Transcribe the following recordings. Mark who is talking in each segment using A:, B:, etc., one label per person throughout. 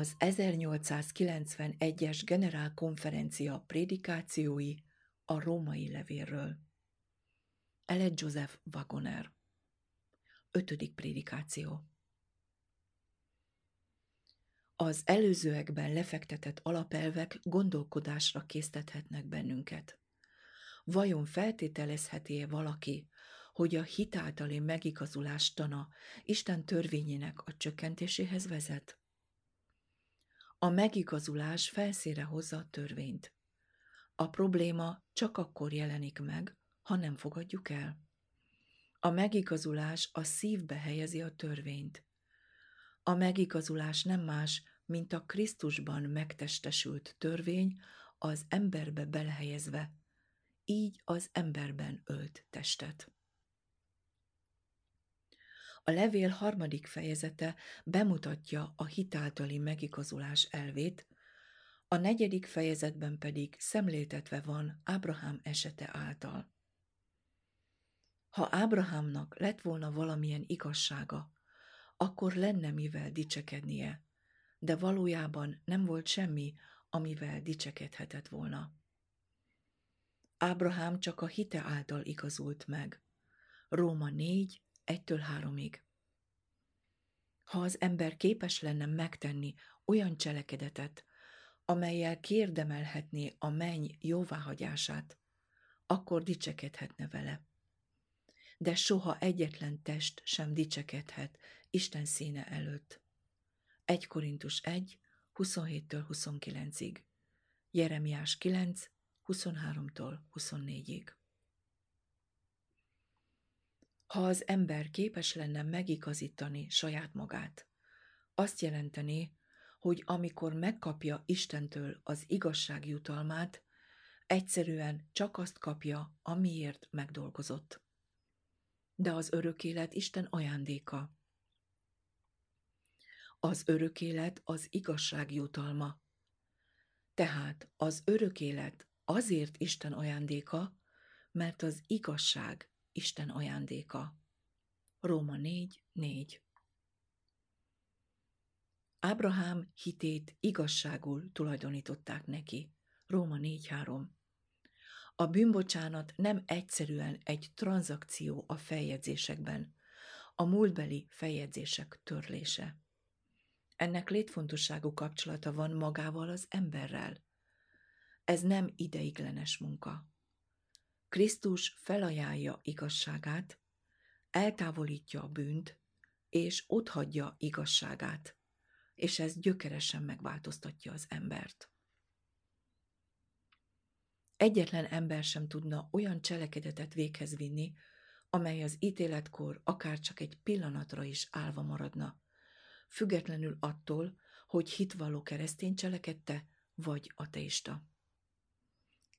A: Az 1891-es generálkonferencia prédikációi a római levélről. Eled Joseph Wagoner Ötödik prédikáció Az előzőekben lefektetett alapelvek gondolkodásra késztethetnek bennünket. Vajon feltételezheti-e valaki, hogy a hitáltali megigazulás tana Isten törvényének a csökkentéséhez vezet? A megigazulás felszére hozza a törvényt. A probléma csak akkor jelenik meg, ha nem fogadjuk el. A megigazulás a szívbe helyezi a törvényt. A megigazulás nem más, mint a Krisztusban megtestesült törvény az emberbe belehelyezve, így az emberben ölt testet. A levél harmadik fejezete bemutatja a hitáltali megigazulás elvét, a negyedik fejezetben pedig szemléltetve van Ábrahám esete által. Ha Ábrahámnak lett volna valamilyen igazsága, akkor lenne mivel dicsekednie, de valójában nem volt semmi, amivel dicsekedhetett volna. Ábrahám csak a hite által igazult meg. Róma 4, 1-től 3-ig. Ha az ember képes lenne megtenni olyan cselekedetet, amelyel kérdemelhetné a menny jóváhagyását, akkor dicsekedhetne vele. De soha egyetlen test sem dicsekedhet Isten színe előtt. 1 Korintus 1, 27-től 29-ig, Jeremiás 9, 23-tól 24-ig. Ha az ember képes lenne megigazítani saját magát, azt jelenteni, hogy amikor megkapja Istentől az igazság jutalmát, egyszerűen csak azt kapja, amiért megdolgozott. De az örök élet Isten ajándéka. Az örök élet az igazság jutalma. Tehát az örök élet azért Isten ajándéka, mert az igazság Isten ajándéka. Róma 4, 4 Ábrahám hitét igazságul tulajdonították neki. Róma 4.3 A bűnbocsánat nem egyszerűen egy tranzakció a feljegyzésekben, a múltbeli feljegyzések törlése. Ennek létfontosságú kapcsolata van magával az emberrel. Ez nem ideiglenes munka. Krisztus felajánlja igazságát, eltávolítja a bűnt, és otthagyja igazságát, és ez gyökeresen megváltoztatja az embert. Egyetlen ember sem tudna olyan cselekedetet véghez vinni, amely az ítéletkor akár csak egy pillanatra is állva maradna, függetlenül attól, hogy hitvalló keresztény cselekedte, vagy ateista.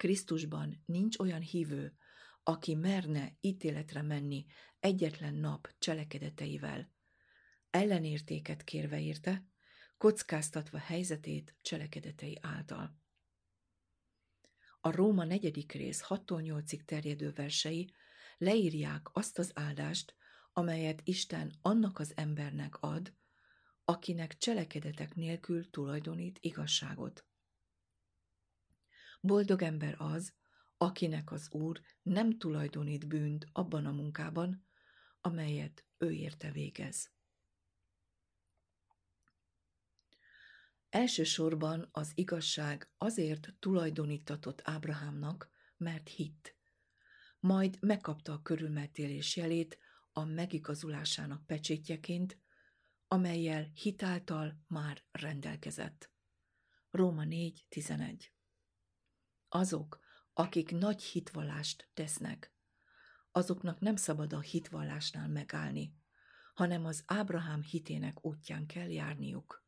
A: Krisztusban nincs olyan hívő, aki merne ítéletre menni egyetlen nap cselekedeteivel, ellenértéket kérve érte, kockáztatva helyzetét cselekedetei által. A Róma negyedik rész 6-8-ig terjedő versei leírják azt az áldást, amelyet Isten annak az embernek ad, akinek cselekedetek nélkül tulajdonít igazságot. Boldog ember az, akinek az Úr nem tulajdonít bűnt abban a munkában, amelyet ő érte végez. Elsősorban az igazság azért tulajdonítatott Ábrahámnak, mert hitt. Majd megkapta a körülmetélés jelét a megigazulásának pecsétjeként, amelyel hitáltal már rendelkezett. Róma 4.11 azok, akik nagy hitvallást tesznek, azoknak nem szabad a hitvallásnál megállni, hanem az Ábrahám hitének útján kell járniuk.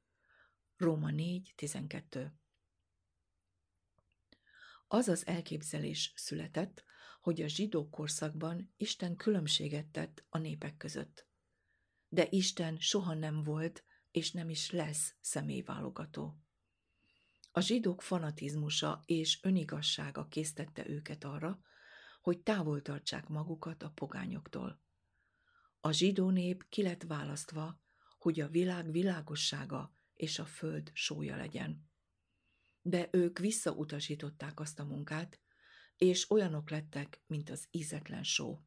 A: Róma 4.12 Az az elképzelés született, hogy a zsidó korszakban Isten különbséget tett a népek között. De Isten soha nem volt, és nem is lesz személyválogató. A zsidók fanatizmusa és önigassága késztette őket arra, hogy távol tartsák magukat a pogányoktól. A zsidó nép ki lett választva, hogy a világ világossága és a föld sója legyen. De ők visszautasították azt a munkát, és olyanok lettek, mint az ízetlen só.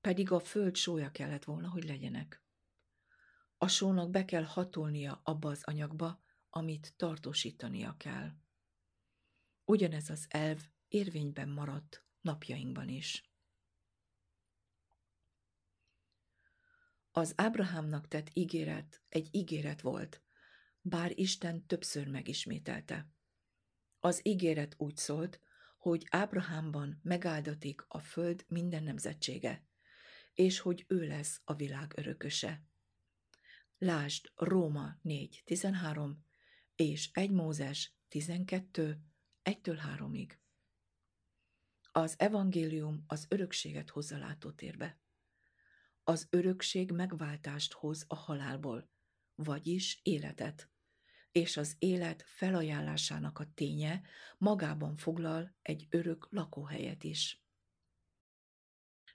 A: Pedig a föld sója kellett volna, hogy legyenek. A sónak be kell hatolnia abba az anyagba, amit tartósítania kell. Ugyanez az elv érvényben maradt napjainkban is. Az Ábrahámnak tett ígéret egy ígéret volt, bár Isten többször megismételte. Az ígéret úgy szólt, hogy Ábrahámban megáldatik a föld minden nemzetsége, és hogy ő lesz a világ örököse. Lásd Róma 4.13 és 1 Mózes 12, 1-től 3-ig. Az evangélium az örökséget hozza látótérbe. Az örökség megváltást hoz a halálból, vagyis életet, és az élet felajánlásának a ténye magában foglal egy örök lakóhelyet is.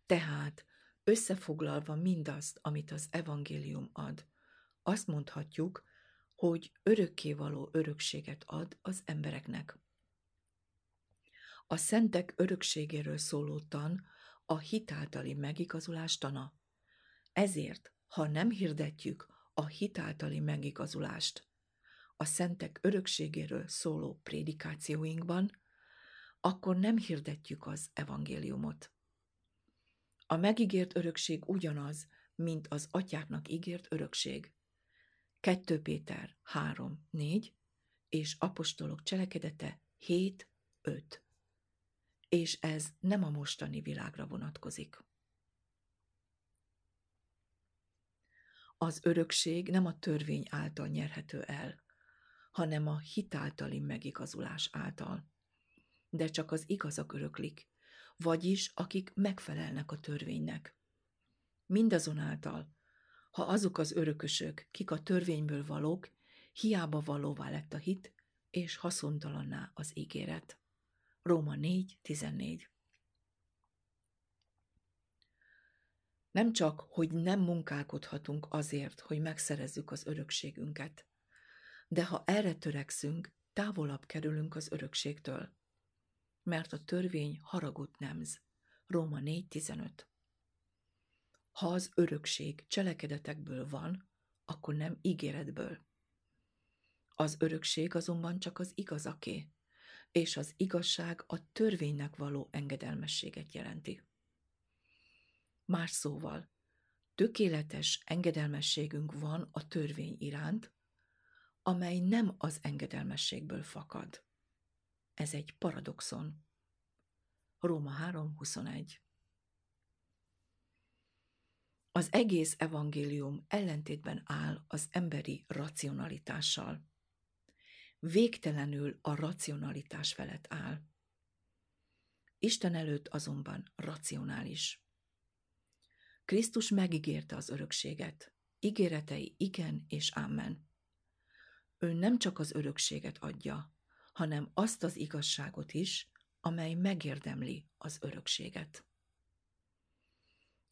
A: Tehát, összefoglalva mindazt, amit az evangélium ad, azt mondhatjuk, hogy örökkévaló örökséget ad az embereknek. A szentek örökségéről szóló tan a hitáltali megigazulás tana. Ezért, ha nem hirdetjük a hitáltali megigazulást a szentek örökségéről szóló prédikációinkban, akkor nem hirdetjük az evangéliumot. A megígért örökség ugyanaz, mint az atyáknak ígért örökség. 2 Péter 3, 4 és apostolok cselekedete 7, 5. És ez nem a mostani világra vonatkozik. Az örökség nem a törvény által nyerhető el, hanem a hitáltali megigazulás által. De csak az igazak öröklik, vagyis akik megfelelnek a törvénynek. Mindazonáltal, ha azok az örökösök, kik a törvényből valók, hiába valóvá lett a hit, és haszontalanná az ígéret. Róma 4.14 Nem csak, hogy nem munkálkodhatunk azért, hogy megszerezzük az örökségünket, de ha erre törekszünk, távolabb kerülünk az örökségtől. Mert a törvény haragot nemz. Róma 4.15 Ha az örökség cselekedetekből van, akkor nem ígéretből. Az örökség azonban csak az igazaké, és az igazság a törvénynek való engedelmességet jelenti. Más szóval, tökéletes engedelmességünk van a törvény iránt, amely nem az engedelmességből fakad. Ez egy paradoxon. Róma 3.21 Az egész evangélium ellentétben áll az emberi racionalitással. Végtelenül a racionalitás felett áll. Isten előtt azonban racionális. Krisztus megígérte az örökséget. Ígéretei igen és ámen. Ő nem csak az örökséget adja, hanem azt az igazságot is, amely megérdemli az örökséget.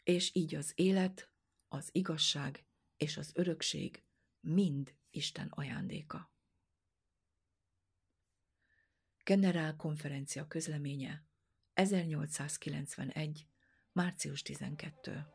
A: És így az élet, az igazság és az örökség mind Isten ajándéka. Generál konferencia közleménye 1891. március 12.